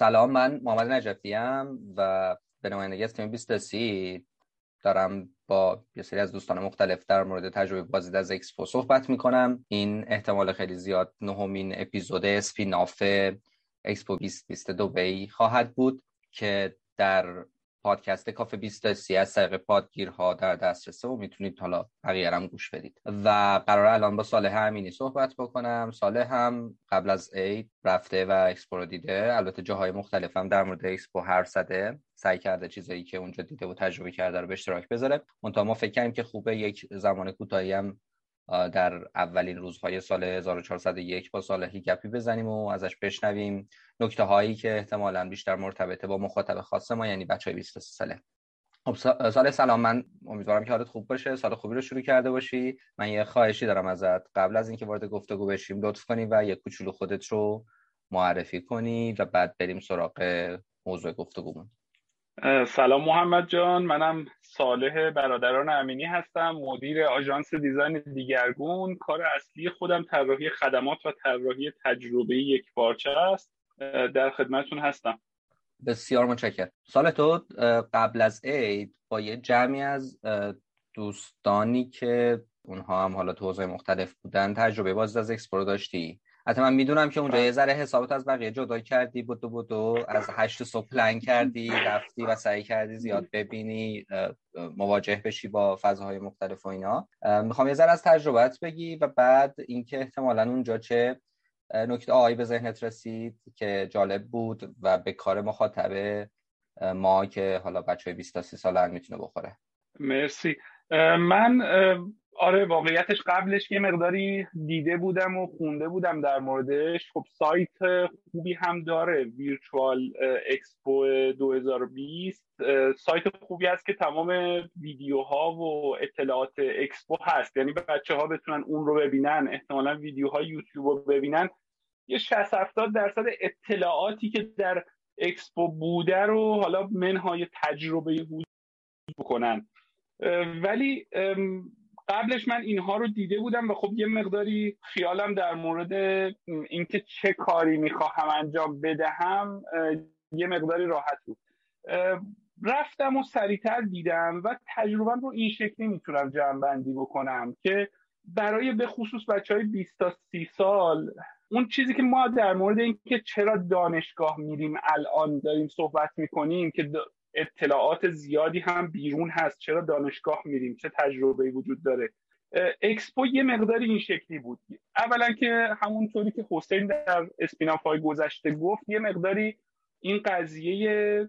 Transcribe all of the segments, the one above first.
سلام من محمد نجفی و به نمایندگی از تیم 20 دارم با یه سری از دوستان مختلف در مورد تجربه بازدید از اکسپو صحبت می‌کنم. این احتمال خیلی زیاد نهمین اپیزود spin-off اکسپو 2020 دبی خواهد بود که در پادکست کافه 20 از طریق پادگیرها در دسترسه و می‌تونید حالا بقیه گوش بدید. و قرار الان با صالح امینی صحبت بکنم. صالح هم قبل از عید رفته و اکسپو دیده. البته جاهای مختلف هم در مورد اکسپو حرف زده. سعی کرده چیزایی که اونجا دیده و تجربه کرده رو به اشتراک بذاره. منتها ما فکر کنیم که خوبه یک زمان کوتاهی هم در اولین روزهای سال 1401 با صالحی گپی بزنیم و ازش بشنویم نکته هایی که احتمالا بیشتر مرتبطه با مخاطب خاص ما یعنی بچه های 23 ساله. خب سال سلام. من امیدوارم که حالت خوب باشه. سال خوبی رو شروع کرده باشی. من یه خواهشی دارم ازت. قبل از اینکه وارد گفتگو بشیم لطف کنی و یه کوچولو خودت رو معرفی کنی و بعد بریم سراغ موضوع گفتگومون. سلام محمد جان. منم صالح برادران امینی هستم مدیر آژانس دیزاین دیگرگون. کار اصلی خودم طراحی خدمات و طراحی تجربه یک پارچه است. در خدمتتون هستم. بسیار متشکرم. سال تو قبل از عید با یه جمعی از دوستانی که اونها هم حالا تو حوزه مختلف بودن تجربه باز از اکسپورو داشتی؟ حتی من می‌دونم که اونجا یه ذره حسابت از بقیه جدا کردی بودو بودو از هشت صبح پلن کردی رفتی و سعی کردی زیاد ببینی مواجه بشی با فضاهای مختلف و اینا. می‌خوام یه ذره از تجربت بگی و بعد اینکه احتمالا اونجا چه نکته‌هایی به ذهنت رسید که جالب بود و به کار مخاطب ما که حالا بچه های 20 تا 30 ساله می‌تونه بخوره. مرسی. من آره واقعیتش قبلش یه مقداری دیده بودم و خونده بودم در موردش. خب سایت خوبی هم داره Virtual Expo 2020 سایت خوبی هست که تمام ویدیوها و اطلاعات اکسپو هست. یعنی بچه ها بتونن اون رو ببینن احتمالا ویدیوهای یوتیوب رو ببینن. یه 60 70 درصد اطلاعاتی که در اکسپو بوده رو حالا منهای تجربه حضور بکنن. ولی قبلش من اینها رو دیده بودم و خب یه مقداری خیالم در مورد اینکه چه کاری می‌خواهم انجام بدهم یه مقداری راحت بود. رفتم و سریعتر دیدم و تجربه رو این شکلی می‌تونم جمع بندی بکنم که برای به خصوص بچه های 20 تا 30 سال اون چیزی که ما در مورد اینکه چرا دانشگاه میریم الان داریم صحبت می‌کنیم که اطلاعات زیادی هم بیرون هست. چرا دانشگاه میریم؟ چه تجربه وجود داره؟ اکسپو یه مقداری این شکلی بود. اولا که همونطوری که حسین در spin-off های گذشته گفت یه مقداری این قضیه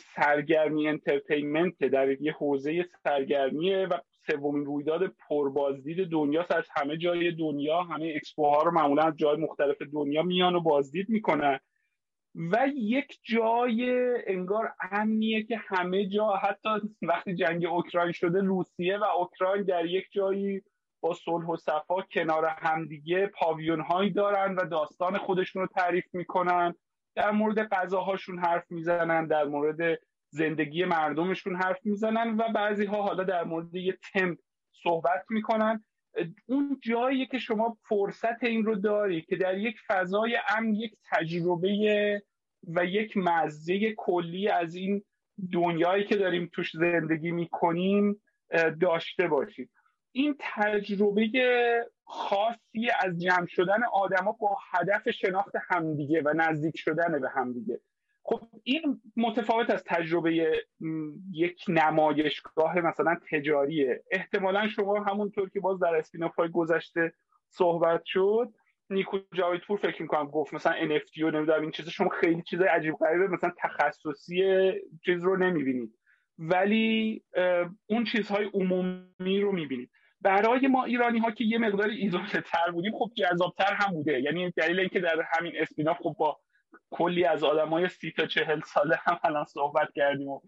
سرگرمی entertainment در یه حوزه سرگرمیه و سومین رویداد پربازدید دنیاست از همه جای دنیا همه اکسپو ها رو معمولا از جای مختلف دنیا میان و بازدید می‌کنن. و یک جای انگار امنیه که همه جا حتی وقتی جنگ اوکراین شده روسیه و اوکراین در یک جایی با صلح و صفا کنار همدیگه پاویون هایی دارن و داستان خودشون رو تعریف می‌کنن. در مورد غذاهاشون حرف می‌زنن در مورد زندگی مردمشون حرف می‌زنن و بعضی ها حالا در مورد یه تم صحبت می‌کنن. اون جایی که شما فرصت این رو داری که در یک فضای امن یک تجربه و یک مزه کلی از این دنیایی که داریم توش زندگی می‌کنیم داشته باشید. این تجربه خاصی از جمع شدن آدما با هدف شناخت همدیگه و نزدیک شدن به همدیگه. خب این متفاوت از تجربه یک نمایشگاه مثلا تجاریه. احتمالا شما همونطور که باز در اسپیناف های گذشته صحبت شد نیکو جاویدپور فکر می‌کنم گفت مثلا NFT و نمی‌دونم این چیزا شما خیلی چیز عجیب غریبه مثلا تخصصی چیز رو نمی‌بینید. ولی اون چیزهای عمومی رو می‌بینید. برای ما ایرانی ها که یه مقدار ایزوله تر بودیم خب جذابتر هم بوده. یعنی دلیل اینکه در همین اسپیناف خب با کلی از آدمای سی تا چهل ساله هم الان صحبت کردیم و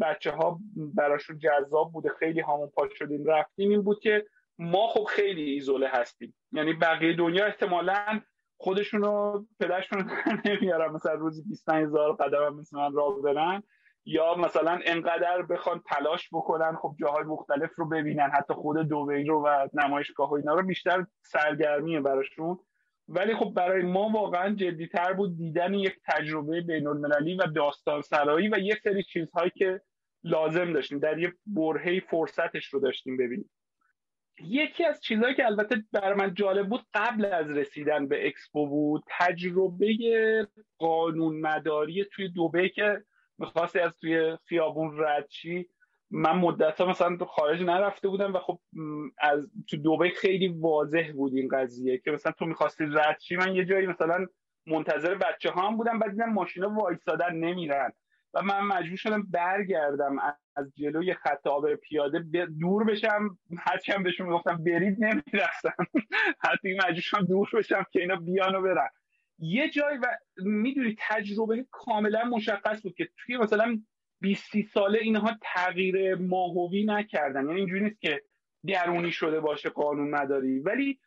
بچه ها براشون جذاب بوده خیلی همون پاک شدیم رفتیم. این بود که ما خب خیلی ایزوله هستیم. یعنی بقیه دنیا احتمالا خودشون رو پدرشون نمیارن. مثلا روزی 25 هزار قدم مثل من راه برن. یا مثلا انقدر بخوان تلاش بکنن خب جاهای مختلف رو ببینن. حتی خود دوبی رو و نمایشگاه و اینا رو بیشتر سرگرمیه براشون. ولی خب برای ما واقعا جدیتر بود دیدن یک تجربه بین المللی و داستان سرایی و یک سری چیزهایی که لازم داشتیم. در یه برهه فرصتش رو داشتیم ببینیم. یکی از چیزهایی که البته بر من جالب بود قبل از رسیدن به اکسپو بود تجربه قانون مداری توی دوبه که می‌خواستی از توی خیابون ردشی من مدت ها مثلا تو خارج نرفته بودم و خب از تو دوبه خیلی واضح بود این قضیه که مثلا تو می‌خواستی ردشی من یه جایی مثلا منتظر بچه هم بودم بعد دیدم ماشینا وایسادن نمیرن. و من مجبور شدم برگردم از جلوی خط آب پیاده دور بشم. هرچی بهشون می‌گفتم برید نمی‌رفتم. حتی مجبور شدم دور بشم که اینا بیان و برن. یه جای و می‌دونی تجربه کاملا مشخص بود که توی مثلا 20 ساله اینها تغییر ماهوی نکردن. یعنی اینجوری نیست که درونی شده باشه قانون مداری. ولی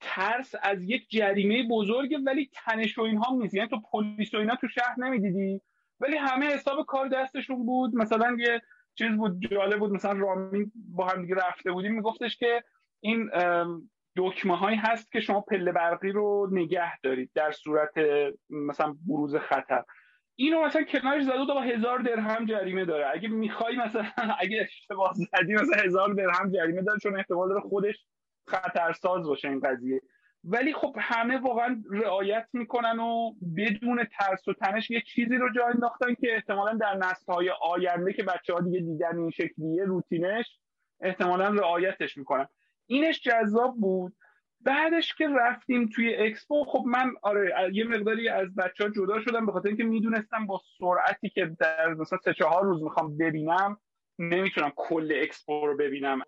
ترس از یک جریمه بزرگه ولی تنش و اینها نیست. یعنی تو پلیس و اینا تو شهر نمی‌دیدی ولی همه حساب کار دستشون بود. مثلا یه چیز بود جالب بود. مثلا رامین با هم دیگه رفته بودیم. میگفتش که این دکمه هایی هست که شما پله برقی رو نگه دارید در صورت مثلا بروز خطر. اینو مثلا کنارش زده با هزار درهم جریمه داره. اگه می‌خوای مثلا اگه اشتباه زدی مثلا هزار درهم جریمه داره چون احتمال داره خودش خطرساز باشه این قضیه. ولی خب همه واقعا رعایت می‌کنن و بدون ترس و تنش یه چیزی رو جا انداختن که احتمالا در های آینده که بچه ها دیگه دیدن این شکلیه روتینش احتمالا رعایتش می‌کنن. اینش جذاب بود. بعدش که رفتیم توی اکسپو خب من آره یه مقداری از بچه ها جدا شدم به خاطر اینکه می‌دونستم با سرعتی که در مثلا سه چهار روز می‌خوام ببینم نمی‌تونم کل اکسپو رو ببینم.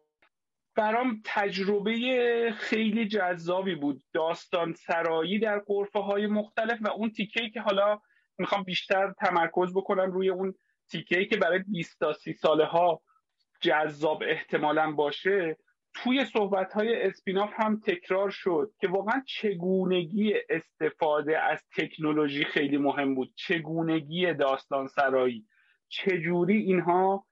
برام تجربه خیلی جذابی بود. داستان سرایی در غرفه های مختلف و اون تیکه که حالا می‌خوام بیشتر تمرکز بکنم روی اون تیکه که برای 20 تا 30 ساله ها جذاب احتمالا باشه توی صحبت های اسپیناف هم تکرار شد که واقعا چگونگی استفاده از تکنولوژی خیلی مهم بود. چگونگی داستان سرایی. چجوری اینها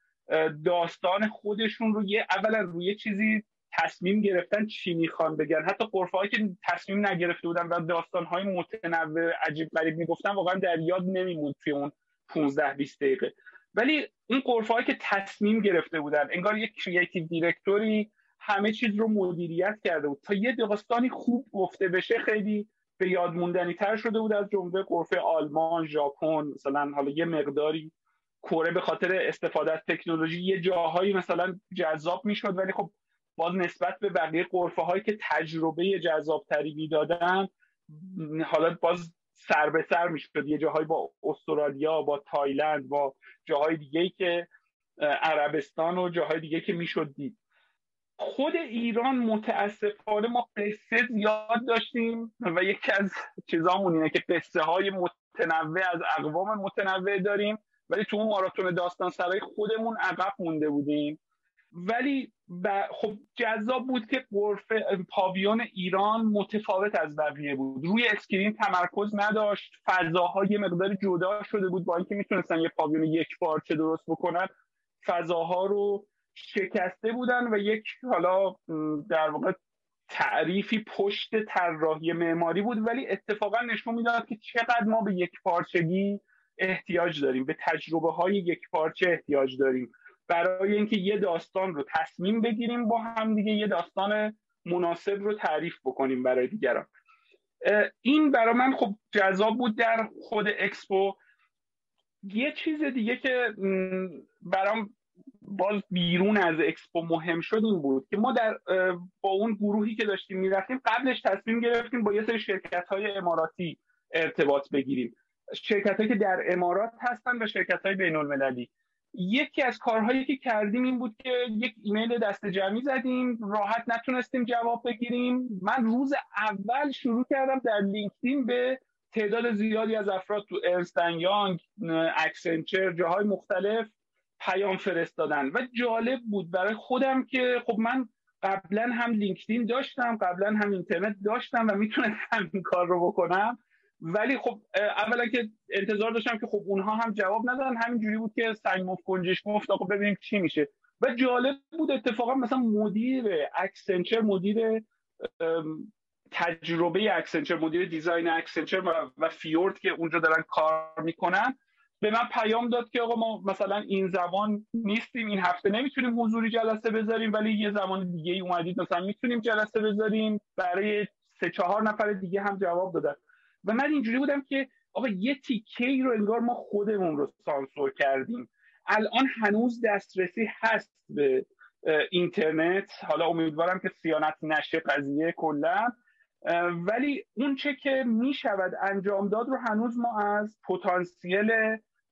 داستان خودشون رو یه اولا روی چیزی تصمیم گرفتن چی می‌خوان بگن. حتی قرفه که تصمیم نگرفته بودن و داستان های متنوع عجیب غریب می‌گفتن واقعا در یاد نمیموند توی اون 15 20 دقیقه. ولی این قرفه که تصمیم گرفته بودن انگار یک کریتیو دیرکتوری همه چیز رو مدیریت کرده بود. تا یه داستانی خوب گفته بشه خیلی به یاد موندنی تر شده بود از جمله قرفه آلمان ژاپن مثلا حالا یه مقداری کره به خاطر استفاده از تکنولوژی یه جاهایی مثلا جذاب می‌شد ولی خب باز نسبت به بقیه قرفه هایی که تجربه جذابتری می‌دادن حالا باز سر به سر می‌شد. یه جاهایی با استرالیا با تایلند با جاهای دیگه که عربستان و جاهای دیگه که می‌شد دید. خود ایران متاسفانه ما قصه زیاد داشتیم و یکی از چیزامون اینه که قصه های متنوع از اقوام متنوع داریم ولی تو اون ماراتون داستان سرای خودمون عقب مونده بودیم. ولی خب جذاب بود که قرف پاویون ایران متفاوت از بقیه بود. روی اسکرین تمرکز نداشت فضاهای مقدار جدا شده بود با اینکه می‌تونستن یه پاویون یک پارچه درست بکنن. فضاها رو شکسته بودن و یک حالا در واقع تعریفی پشت طراحی معماری بود ولی اتفاقا نشون می‌داد که چقدر ما به یک پارچگی احتیاج داریم به تجربه های یک پارچه احتیاج داریم. برای اینکه یه داستان رو تصمیم بگیریم با هم دیگه یه داستان مناسب رو تعریف بکنیم برای دیگران. این برای من خب جذاب بود در خود اکسپو. یه چیز دیگه که برام باز بیرون از اکسپو مهم شد این بود که ما در با اون گروهی که داشتیم می‌رفتیم قبلش تصمیم گرفتیم با یه سری شرکت های اماراتی ارتباط بگیریم. شرکت هایی که در امارات هستن و شرکت های بین المللی یکی از کارهایی که کردیم این بود که یک ایمیل دسته جمعی زدیم راحت نتونستیم جواب بگیریم. من روز اول شروع کردم در LinkedIn به تعداد زیادی از افراد تو Ernst & Young Accenture جاهای مختلف پیام فرستادن و جالب بود برای خودم که خب من قبلا هم LinkedIn داشتم قبلا هم اینترنت داشتم و می‌تونستم این کار رو بکنم. ولی خب اولا که انتظار داشتم که خب اونها هم جواب ندادن همینجوری بود که سنگ مفت گنجشک مفت آقا ببینیم چی میشه. و جالب بود اتفاقا مثلا مدیر Accenture مدیر تجربه Accenture مدیر design Accenture و Fjord که اونجا دارن کار می‌کنن به من پیام داد که آقا ما مثلا این زمان نیستیم این هفته نمی‌تونیم حضوری جلسه بذاریم ولی یه زمان دیگه ای اومدید مثلا می‌تونیم جلسه بذاریم. برای سه چهار نفر دیگه هم جواب دادن. و من اینجوری بودم که آقا یه تیکه ای رو انگار ما خودمون رو سانسور کردیم. الان هنوز دسترسی هست به اینترنت. حالا امیدوارم که سیانت نشه قضیه کلا. ولی اون چه که می شود انجام داد رو هنوز ما از پتانسیل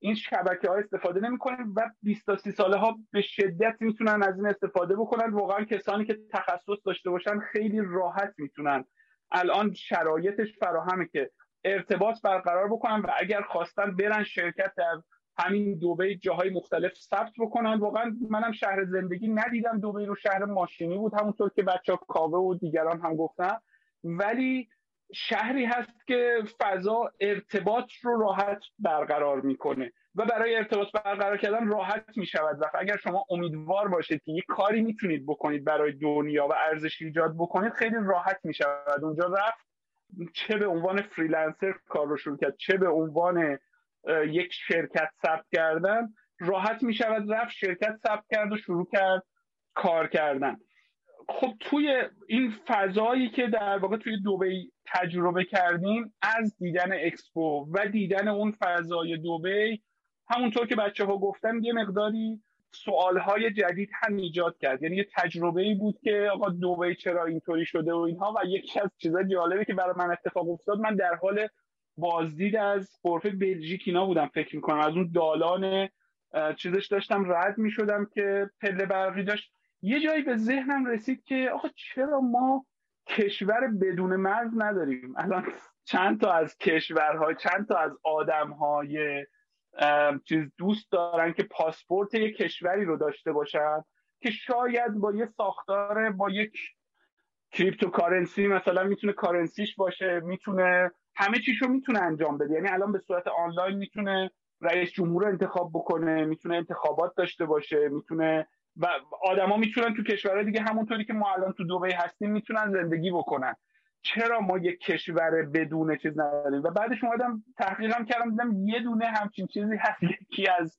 این شبکه ها استفاده نمی کنیم و 20 تا 30 ساله ها به شدت می‌تونن از این استفاده بکنن. واقعا کسانی که تخصص داشته باشن خیلی راحت می‌تونن. الان شرایطش فراهمه که ارتباط برقرار بکنن و اگر خواستن برن شرکت در همین دوبه جاهای مختلف ثبت بکنن. واقعا منم شهر زندگی ندیدم دوبه رو شهر ماشینی بود. همونطور که بچه کاوه و دیگران هم گفتن. ولی شهری هست که فضا ارتباط رو راحت برقرار می‌کنه و برای ارتباط برقرار کردن راحت می‌شود. و اگر شما امیدوار باشید که یک کاری می‌تونید بکنید برای دنیا و ارزش ایجاد بکنید خیلی راحت می‌شود. اونجا رفت چه به عنوان freelancer کار رو شروع کرد چه به عنوان یک شرکت ثبت کردن راحت می‌شود رفت شرکت ثبت کرد و شروع کرد کار کردن. خب توی این فضایی که در واقع توی دوبی تجربه کردیم از دیدن اکسپو و دیدن اون فضای دوبی. همونطور که بچه ها گفتن یه مقداری سوالهای جدید هم ایجاد کرد. یعنی یه تجربه ای بود که آقا دوبی چرا اینطوری شده و اینها و یکی از چیزای جالبی که برای من اتفاق افتاد من در حال بازدید از غرفه بلژیک اینا بودم فکر می‌کنم. از اون دالان چیزش داشتم رد می‌شدم که پله برقی داشت. یه جایی به ذهنم رسید که آقا چرا ما کشور بدون مرز نداریم. الان چند تا از کشورهای چند تا از آدمهای چیز دوست دارن که پاسپورت یک کشوری رو داشته باشن که شاید با یه ساختار با یک cryptocurrency مثلا می‌تونه currency ش باشه می‌تونه همه چیشو می‌تونه انجام بده. یعنی الان به صورت آنلاین می‌تونه رئیس جمهور رو انتخاب بکنه می‌تونه انتخابات داشته باشه می‌تونه و آدما می‌تونن تو کشورهای دیگه همونطوری که ما الان تو دبی هستیم می‌تونن زندگی بکنن. چرا ما یک کشور بدون چیز نداریم؟ و بعدش اومدم تحقیقم کردم دیدم یه دونه همچین چیزی هست. یکی از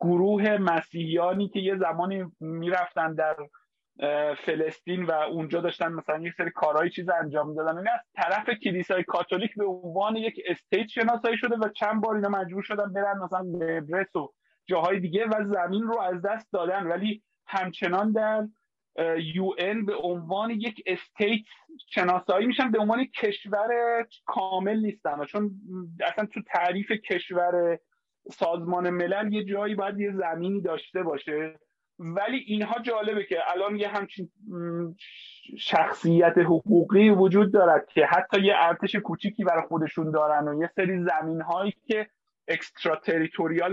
گروه مسیحیانی که یه زمانی می‌رفتن در فلسطین و اونجا داشتن مثلا یک سری کارهای چیز انجام می‌دادن این از طرف کلیسای کاتولیک به عنوان یک state شناسایی شده و چند بار اینا مجبور شدن برن مثلا برس و جاهای دیگه و زمین رو از دست دادن. ولی همچنان در UN به عنوان یک state شناسایی میشن به عنوان کشور کامل نیستن. چون اصلا تو تعریف کشور سازمان ملل یه جایی باید یه زمینی داشته باشه. ولی اینها جالبه که الان یه همچین شخصیت حقوقی وجود دارد که حتی یه ارتش کوچیکی برای خودشون دارن و یه سری زمین هایی که extra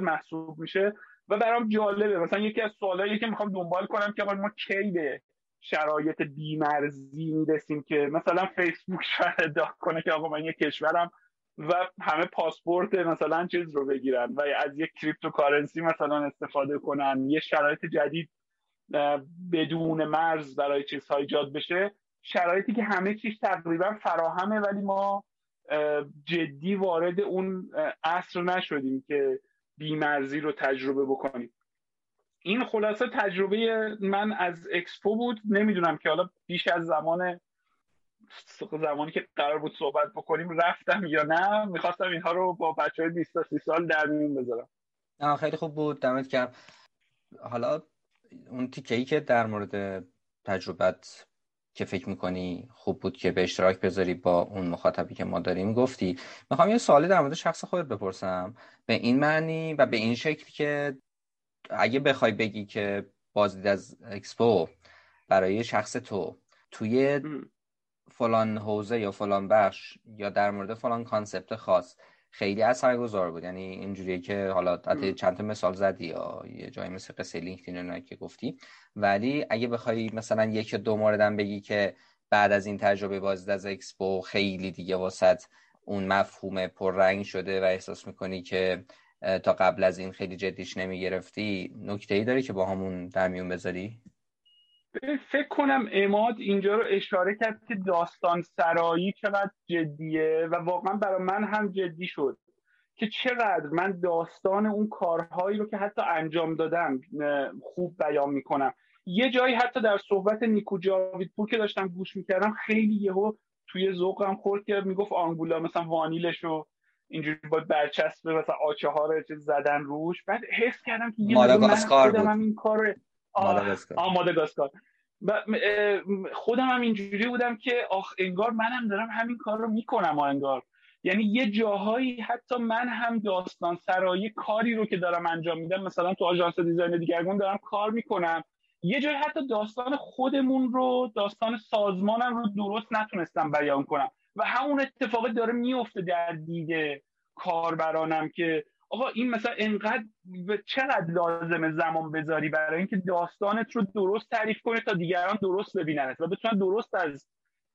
محسوب میشه و برام جالبه. مثلا یکی از سوالایی که می‌خوام دنبال کنم که ما کی به شرایط بی‌مرزی می‌رسیم که مثلا فیسبوک شاید ادعا کنه که آقا من یه کشورم و همه پاسپورت مثلا چیز رو بگیرن و از یک cryptocurrency مثلا استفاده کنن یه شرایط جدید بدون مرز برای چیزها ایجاد بشه. شرایطی که همه چیز تقریبا فراهمه ولی ما جدی وارد اون عصر نشدیم که بیمرزی رو تجربه بکنیم. این خلاصه تجربه من از اکسپو بود. نمی‌دونم که حالا بیش از زمان زمانی که قرار بود صحبت بکنیم رفتم یا نه. می‌خواستم اینها رو با بچه های 20 تا سال در میون بذارم. خیلی خوب بود. دمت گرم حالا اون تیکه ای که در مورد تجربت که فکر می‌کنی خوب بود که به اشتراک بذاری با اون مخاطبی که ما داریم گفتی. می‌خوام یه سوالی در مورد شخص خودت بپرسم. به این معنی و به این شکل که اگه بخوای بگی که بازدید از اکسپو برای شخص تو توی فلان حوزه یا فلان بخش یا در مورد فلان concept خاص خیلی اثرگذار بود. یعنی اینجوریه که حالا چند تا مثال زدی یا یه جایی مثل قصه لینکدین که گفتی. ولی اگه بخوای مثلا یک یا دو موردم بگی که بعد از این تجربه بازدید از اکسپو خیلی دیگه واسط اون مفهوم پررنگ شده و احساس می‌کنی که تا قبل از این خیلی جدیش نمی‌گرفتی نکته ای داری که با همون در میون بذاری؟ فکر کنم اماد اینجا رو اشاره کرد که داستان سرایی چقدر جدیه و واقعا برای من هم جدی شد که چقدر من داستان اون کارهایی رو که حتی انجام دادم خوب بیان می‌کنم. یه جایی حتی در صحبت نیکو جاویدپور که داشتم گوش می‌کردم خیلی یهو توی ذوقم خورد که می‌گفت آنگولا مثلا وانیلش رو اینجوری با برچسب مثلا آچه ها رو زدن روش. بعد حس کردم که یه بود. این کار ماداگاسکار خودم هم اینجوری بودم که آخ انگار منم دارم همین کار رو می‌کنم انگار. یعنی یه جاهایی حتی من هم داستان سرایی کاری رو که دارم انجام میدم مثلا تو آژانس دیزاین دیگرگون دارم کار می‌کنم. یه جایی حتی داستان خودمون رو داستان سازمانم رو درست نتونستم بیان کنم. و همون اتفاق داره میفته در دید کاربرانم که آقا این مثلا انقدر چقدر لازمه زمان بذاری برای اینکه داستانت رو درست تعریف کنه تا دیگران درست ببیننت و بتونن درست از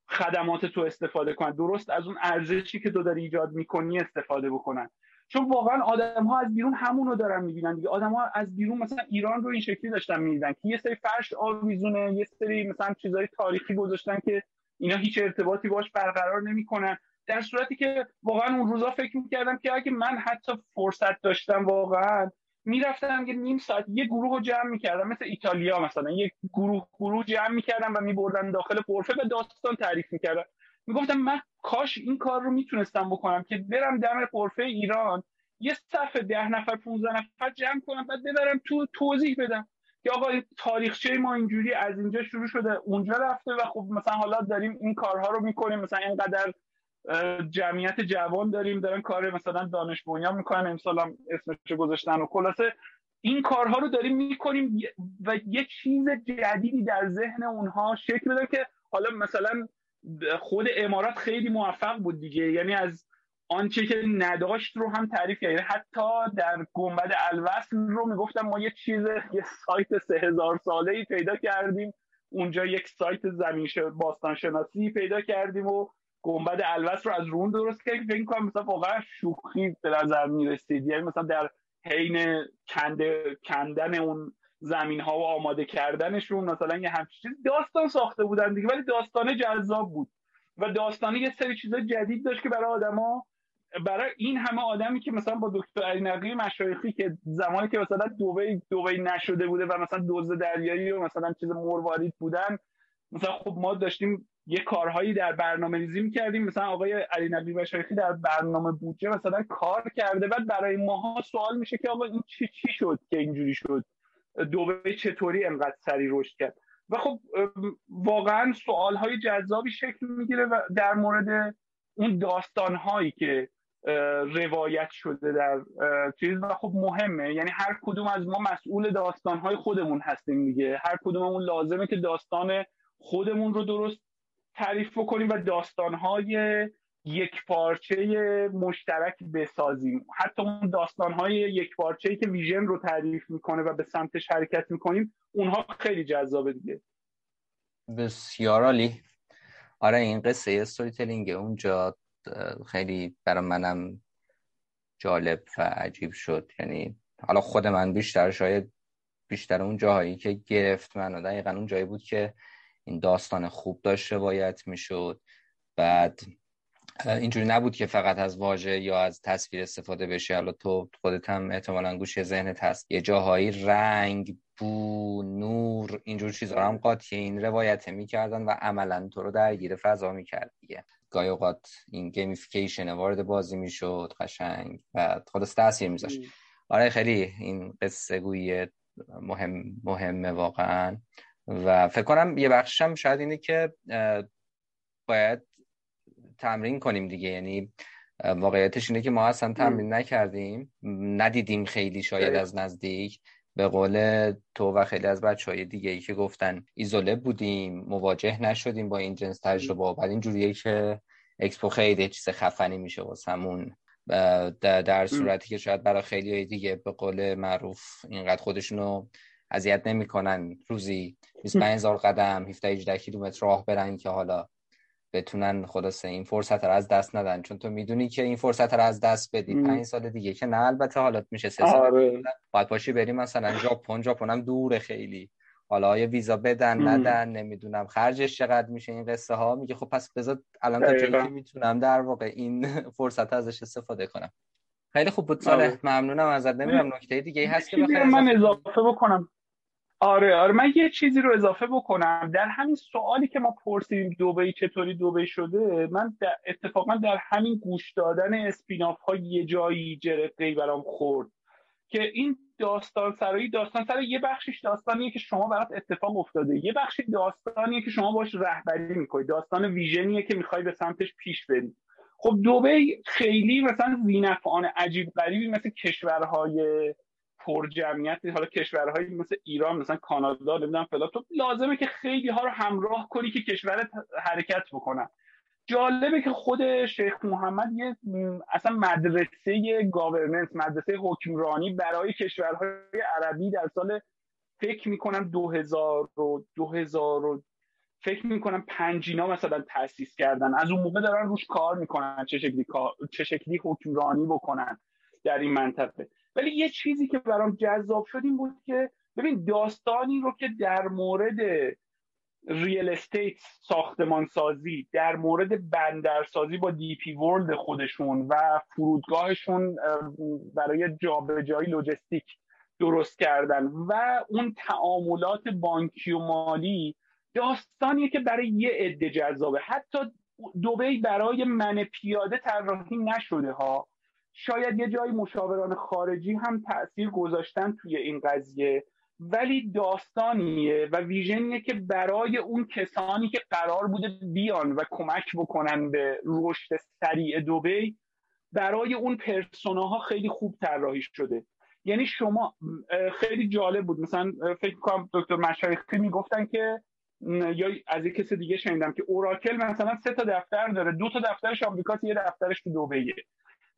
خدمات تو استفاده کنن درست از اون ارزشی که تو داری ایجاد می‌کنی استفاده بکنن. چون واقعا آدم ها از بیرون همون رو دارن می‌بینن دیگه. آدم ها از بیرون مثلا ایران رو این شکلی داشتن می‌دیدن که یه سری فرش آویزونه یه سری مثلا چیزای تاریخی گذاشتن که اینا هیچ ارتباطی باش برقرار نمی‌کنن. در صورتی که واقعا اون روزا فکر می‌کردم که اگه من حتی فرصت داشتم واقعا می‌رفتم که نیم ساعت یه گروه رو جمع می‌کردم مثل ایتالیا مثلا یه گروه گروه جمع می‌کردم و میبردن داخل قرفه و داستان تعریف می‌کردم. می‌گفتم من کاش این کار رو می‌تونستم بکنم که برم دم قرفه ایران یه صفحه ده نفر 15 نفر جمع کنم بعد ببرم تو توضیح بدم که آقا تاریخچه ما اینجوری از اینجا شروع شده اونجا رفته و خب مثلا حالا داریم این کارها رو می‌کنیم مثلا اینقدر جمعیت جوان داریم دارن کار مثلا دانش بنیان می‌کنن امسال هم اسمش گذاشتن و خلاصه این کارها رو داریم می‌کنیم و یه چیز جدیدی در ذهن اونها شکل بده که حالا مثلا خود امارات خیلی موفق بود دیگه. یعنی از آنچه که نداشت رو هم تعریف کرد. یعنی حتی در گنبد الوصل رو می‌گفتم ما یه چیز یه سایت سه هزار ساله ای پیدا کردیم. اونجا یک سایت زمین باستان شناسی پیدا کردیم و گنبد الوصل رو از رون درست کردیم فکر کنم مثلا واقعا شوخی به نظر می‌رسید. یعنی مثلا در حین کنده کندن اون زمین ها و آماده کردنشون مثلا یه همچین داستان ساخته بودن دیگه ولی داستان جذاب بود و داستانی یه سری چیزای جدید داشت که برای آدما برای این همه آدمی که مثلا با دکتر علی نقی مشایخی که زمانی که مثلا دوبی دوبی نشده بوده و مثلا دوز دریایی و مثلا چیز مروارید بودن مثلا خب ما داشتیم یه کارهایی در برنامه ریزی می‌کردیم. مثلا آقای علی نبی مشایخی در برنامه بودجه مثلا کار کرده بعد برای ماها سوال میشه که آقا این چی چی شد که اینجوری شد؟ دوبه چطوری انقدر سری رشد کرد؟ و خب واقعا سوال های جذابی شکل می‌گیره و در مورد اون داستان هایی که روایت شده در چیز. و خب مهمه. یعنی هر کدوم از ما مسئول داستان های خودمون هستیم دیگه. هر کدوممون لازمه که داستان خودمون رو درست تعریف بکنیم و داستانهای یک پارچه مشترک بسازیم. حتی اون داستانهای یک پارچه که ویژن رو تعریف می‌کنه و به سمتش حرکت می‌کنیم اونها خیلی جذابه دیگه. بسیار عالی. آره این قصه استوری تلینگ اونجا خیلی برای منم جالب و عجیب شد. یعنی حالا خود من بیشتر شاید بیشتر اون جاهایی که گرفت من دقیقا اون جایی بود که این داستان خوب داشت روایت می‌شد. بعد اینجوری نبود که فقط از واژه یا از تصویر استفاده بشه. حالا تو خودت هم احتمالا گوش ذهنت هست. یه جاهایی رنگ بو نور اینجور چیزا هم قاطی این روایت می‌کردن و عملا تو رو درگیر فضا می‌کرد دیگه. گاهی اوقات این gamification وارد بازی می‌شد قشنگ و خلاصه تاثیر میذاشت. آره خیلی این قصه گویی مهم مهمه واقعا. و فکر کنم یه بخشش هم شاید اینه که باید تمرین کنیم دیگه. یعنی واقعیتش اینه که ما اصلا تمرین نکردیم. ندیدیم خیلی شاید از نزدیک. به قول تو و خیلی از بچه های دیگه ای که گفتن ایزوله بودیم مواجه نشدیم با این جنس تجربه. بعد اینجوریه که اکسپو خیلی چیز خفنی میشه واسمون. در صورتی که شاید برای خیلی های دیگه به قول معروف اینقدر خودشونو اذیت نمی‌کنن روزی. 25000 قدم 17 18 کیلومتر راه برن که حالا بتونن خلاصه این فرصت رو از دست ندن. چون تو می‌دونی که این فرصت رو از دست بدی. پنج سال دیگه که نه البته حالت میشه سه سال. آره. باید باشی بریم مثلا ژاپن. ژاپن هم دوره خیلی. حالا آیا ویزا بدن ندن نمی‌دونم خرجش چقدر میشه این قصه ها. میگه خب پس بذار الان تا جایی می‌تونم در واقع این فرصت ازش استفاده کنم. خیلی خوب بود ساله آره. ممنونم ازت. نمی‌دونم نکته دیگه ای هست که من اضافه بکنم. آره آره. من یه چیزی رو اضافه بکنم. در همین سوالی که ما پرسیدیم دوبی چطوری دوبی شده من در اتفاقا در همین گوش دادن اسپیناف ها یه جایی جرقه برام خورد که این داستان سرایی داستان سرایی یه بخشش داستانیه که شما برات اتفاق افتاده. یه بخشی داستانیه که شما باش رهبری می‌کنید داستان ویژنیه که می‌خوای به سمتش پیش بری. خب دوبی خیلی مثلا زینفعان عجیب غریبی مثل کشورهای پر جمعیت حالا کشورهایی مثل ایران مثلا کانادا نمی‌دونم فلان. تو لازمه که خیلی ها رو همراه کنی که کشورت حرکت بکنن. جالبه که خود شیخ محمد یه اصلا مدرسه گاورننس مدرسه حکمرانی برای کشورهای عربی در سال فکر می‌کنم 2000 و 2000 و فکر می‌کنم پنج اینا مثلا تاسیس کردن. از اون موقع دارن روش کار می‌کنن چه شکلی چه شکلی حکمرانی بکنن در این منطقه. ولی یه چیزی که برام جذاب شد این بود که ببین داستانی رو که در مورد real estate ساختمان سازی در مورد بندرسازی با DP World خودشون و فرودگاهشون برای جابجایی لوجستیک درست کردن و اون تعاملات بانکی و مالی داستانیه که برای یه عده جذابه. حتی دوبی برای من پیاده طراحی نشده ها. شاید یه جایی مشاوران خارجی هم تاثیر گذاشتن توی این قضیه ولی داستانیه و ویژنیه که برای اون کسانی که قرار بوده بیان و کمک بکنن به رشد سریع دوبی برای اون پرسوناها خیلی خوب طراحی شده. یعنی شما خیلی جالب بود. مثلا فکر کنم دکتر مشایخی می‌گفتن که یا از یک کسی دیگه شنیدم که اوراکل مثلا سه تا دفتر داره دو تا دفترش آمریکاست یه دفترش تو دبیه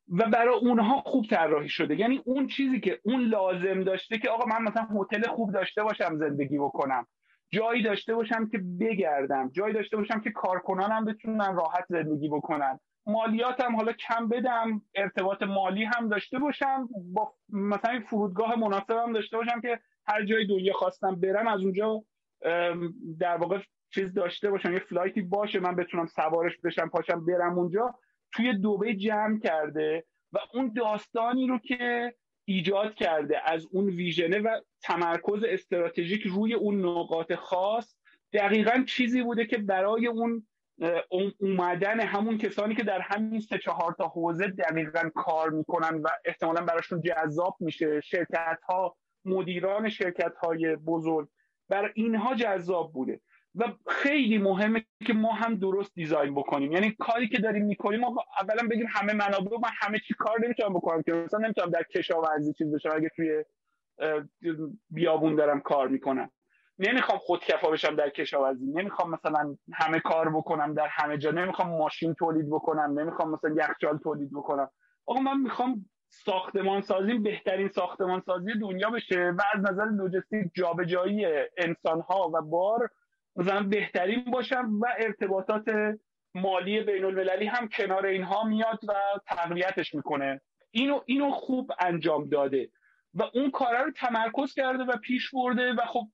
و برای اونها خوب طراحی شده. یعنی اون چیزی که اون لازم داشته که آقا من مثلا هتل خوب داشته باشم زندگی بکنم. جایی داشته باشم که بگردم. جایی داشته باشم که کارکنانم بتونن راحت زندگی بکنن. مالیاتم حالا کم بدم ارتباط مالی هم داشته باشم با مثلا فرودگاه مناسبم داشته باشم که هر جای دنیا خواستم برم از اونجا در واقع چیز داشته باشم یه فلایتی باشه من بتونم سوارش بشم پاشم برم اونجا. توی دوبه جمع کرده و اون داستانی رو که ایجاد کرده از اون ویژنه و تمرکز استراتژیک روی اون نقاط خاص دقیقا چیزی بوده که برای اون اومدن همون کسانی که در همین سه چهار تا حوزه دقیقا کار می‌کنن و احتمالا براشون جذاب میشه. شرکت ها مدیران شرکت های بزرگ بر اینها جذاب بوده. و خیلی مهمه که ما هم درست دیزاین بکنیم. یعنی کاری که داریم می‌کنیم ما اولا بگیم همه منابع من همه چی کار نمی‌تونم بکنم که مثلا نمی‌تونم در کشاورزی چیز بشم اگه توی بیابون دارم کار می‌کنم. نمی‌خوام خودکفا بشم در کشاورزی. نمی‌خوام مثلا همه کار بکنم در همه جا. نمی‌خوام ماشین تولید بکنم. نمی‌خوام مثلا یخچال تولید بکنم. آقا من می‌خوام ساختمان سازی بهترین ساختمان سازی دنیا بشه و از نظر لوجستیک جابجایی انسان ها و بار مثلا بهترین باشم و ارتباطات مالی بین المللی هم کنار اینها میاد و تقویتش می‌کنه. اینو اینو خوب انجام داده و اون کارا رو تمرکز کرده و پیش برده و خب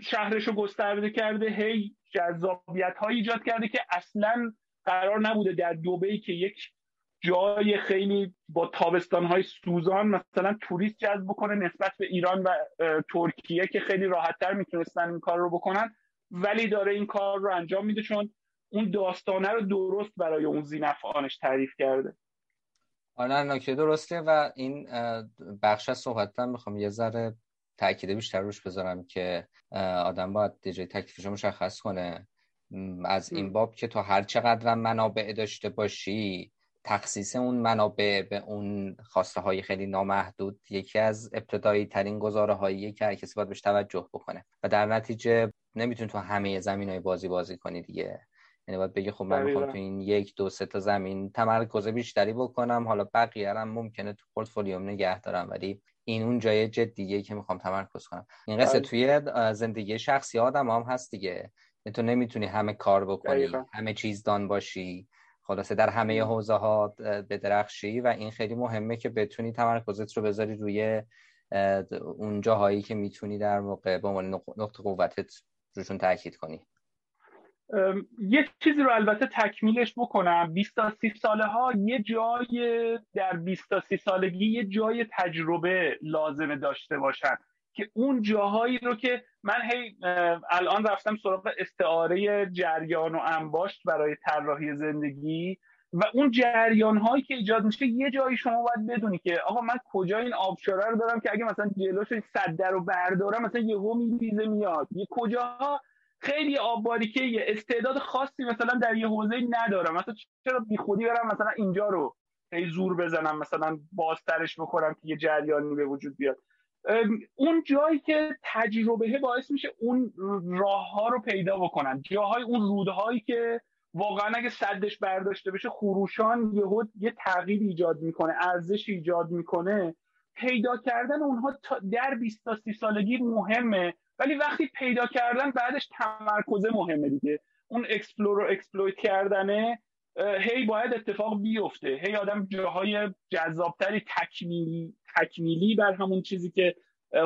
شهرش رو گسترده کرده هی جذابیت ها ایجاد کرده که اصلا قرار نبوده در دوبهی که یک جای خیلی با تابستان های سوزان مثلا توریست جذب بکنه نسبت به ایران و ترکیه که خیلی راحتتر می‌تونستن این کار رو بکنن. ولی داره این کار رو انجام میده چون اون داستانه رو درست برای اون زینفعانش تعریف کرده. آره نکته درسته و این بخش از صحبتم می‌خوام یه ذره تاکید بیشتر روش بذارم که آدم باید دیجی تکلیفش مشخص کنه. از این باب که تو هر چقدر منابع داشته باشی تخصیص اون منابع به اون خواسته های خیلی نامحدود یکی از ابتدایی ترین گزاره هایی که هر کسی باید بهش توجه بکنه. و در نتیجه نمی‌تونی تو همه زمین های بازی بازی کنی دیگه. یعنی باید بگی خب من می‌خوام تو این یک دو سه تا زمین تمرکز بیشتری بکنم. حالا بقیه هم ممکنه تو پورتفولیوم نگه دارم ولی این اون جای جدیه که می‌خوام تمرکز کنم. این قصه بله. توی زندگی شخصی آدم هم هست دیگه. یعنی تو نمی‌تونی همه کار بکنی همه چیز دان باشی. خلاصه در همه حوزه ها بدرخشی و این خیلی مهمه که بتونی تمرکزت رو بذاری روی اون جاهایی که می‌تونی در واقع به عنوان نقطه قوتت روشون تاکید کنی. یه چیزی رو البته تکمیلش بکنم. 20 تا 30 ساله ها یه جای در 20 تا 30 سالگی یه جای تجربه لازمه داشته باشن که اون جاهایی رو که من هی الان رفتم سراغ استعاره جریان و انباشت برای طراحی زندگی. و اون جریان هایی که ایجاد میشه یه جایی شما باید بدونی که آقا من کجا این آبشاره رو دارم که اگه مثلا جلوش صده رو بردارم مثلا یهو میریزه میاد. یه کجاها خیلی آب یه استعداد خاصی مثلا در یه حوزه ندارم. مثلا چرا بی خودی برم مثلا اینجا رو هی زور بزنم مثلا بازترش بکنم که یه جریانی به وجود بیاد؟ اون جایی که تجربه باعث میشه اون راه ها رو پیدا بکنن. جاهای اون رودهایی که واقعا اگه سدش برداشته بشه خروشان یهو یه تغییر ایجاد می‌کنه ارزش ایجاد می‌کنه. پیدا کردن اونها در 20 تا 30 سالگی مهمه ولی وقتی پیدا کردن بعدش تمرکز مهمه دیگه. اون explore و exploit کردنه هی باید اتفاق بیفته. هی آدم جاهای جذابتری تکمیلی تکمیلی بر همون چیزی که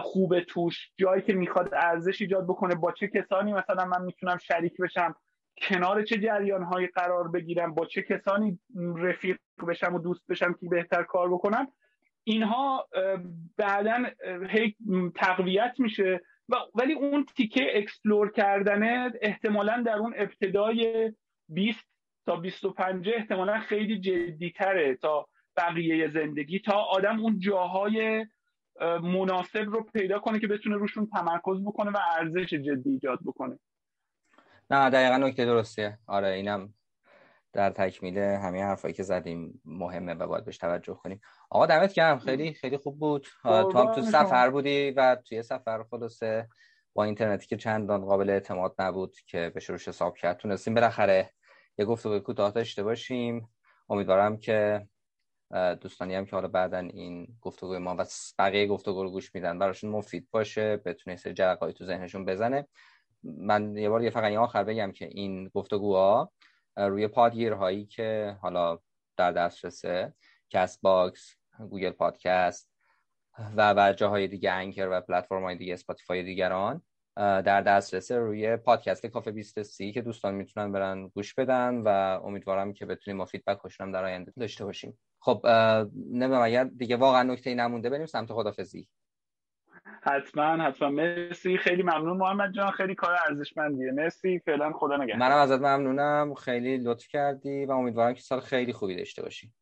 خوبه توش. جایی که می‌خواد ارزش ایجاد بکنه. با چه کسانی؟ مثلا من می‌تونم شریک بشم. کنار چه جریان هایی قرار بگیرم با چه کسانی رفیق بشم و دوست بشم که بهتر کار بکنم اینها بعدا هی تقویت میشه ولی اون تیکه explore کردنه احتمالا در اون ابتدای 20 تا 25 احتمالا خیلی جدیتره تا بقیه زندگی تا آدم اون جاهای مناسب رو پیدا کنه که بتونه روشون تمرکز بکنه و ارزش جدی ایجاد بکنه. نه دقیقا نکته درستیه آره اینم در تکمیل همه حرفایی که زدیم مهمه و باید بهش توجه کنیم. آقا دمت گرم. خیلی خیلی خوب بود. تو هم تو سفر بودی و توی سفر خلاصه با اینترنتی که چندان قابل اعتماد نبود که به روش حساب کرد تونستیم بالاخره یه گفتگوی کوتاه داشته باشیم. امیدوارم که دوستانی هم که حالا بعدا این گفتگوی ما و بقیه گفتگو رو گوش میدن براشون مفید باشه بتونه سری جرقه‌هایی تو ذهنشون بزنه. من یه بار یه فقط آخر بگم که این گفتگوها روی پادگیرهایی که حالا در دسترسه Castbox Google Podcast و و جاهای دیگه Anchor و پلتفرم های دیگه Spotify دیگران در دسترس روی پادکست کافه 23 که دوستان می‌تونن برن گوش بدن و امیدوارم که بتونیم ما فیدبک خوشنم در آینده داشته باشیم. خب نمی‌دونم اگر دیگه واقعا نکته نمونده بریم سمت خدافزی. حتما حتما. مرسی. خیلی ممنون محمد جان. خیلی کار ارزشمندیه. مرسی. فعلا خدا نگهدار. منم ازت ممنونم. خیلی لطف کردی و امیدوارم که سال خیلی خوبی داشته باشی.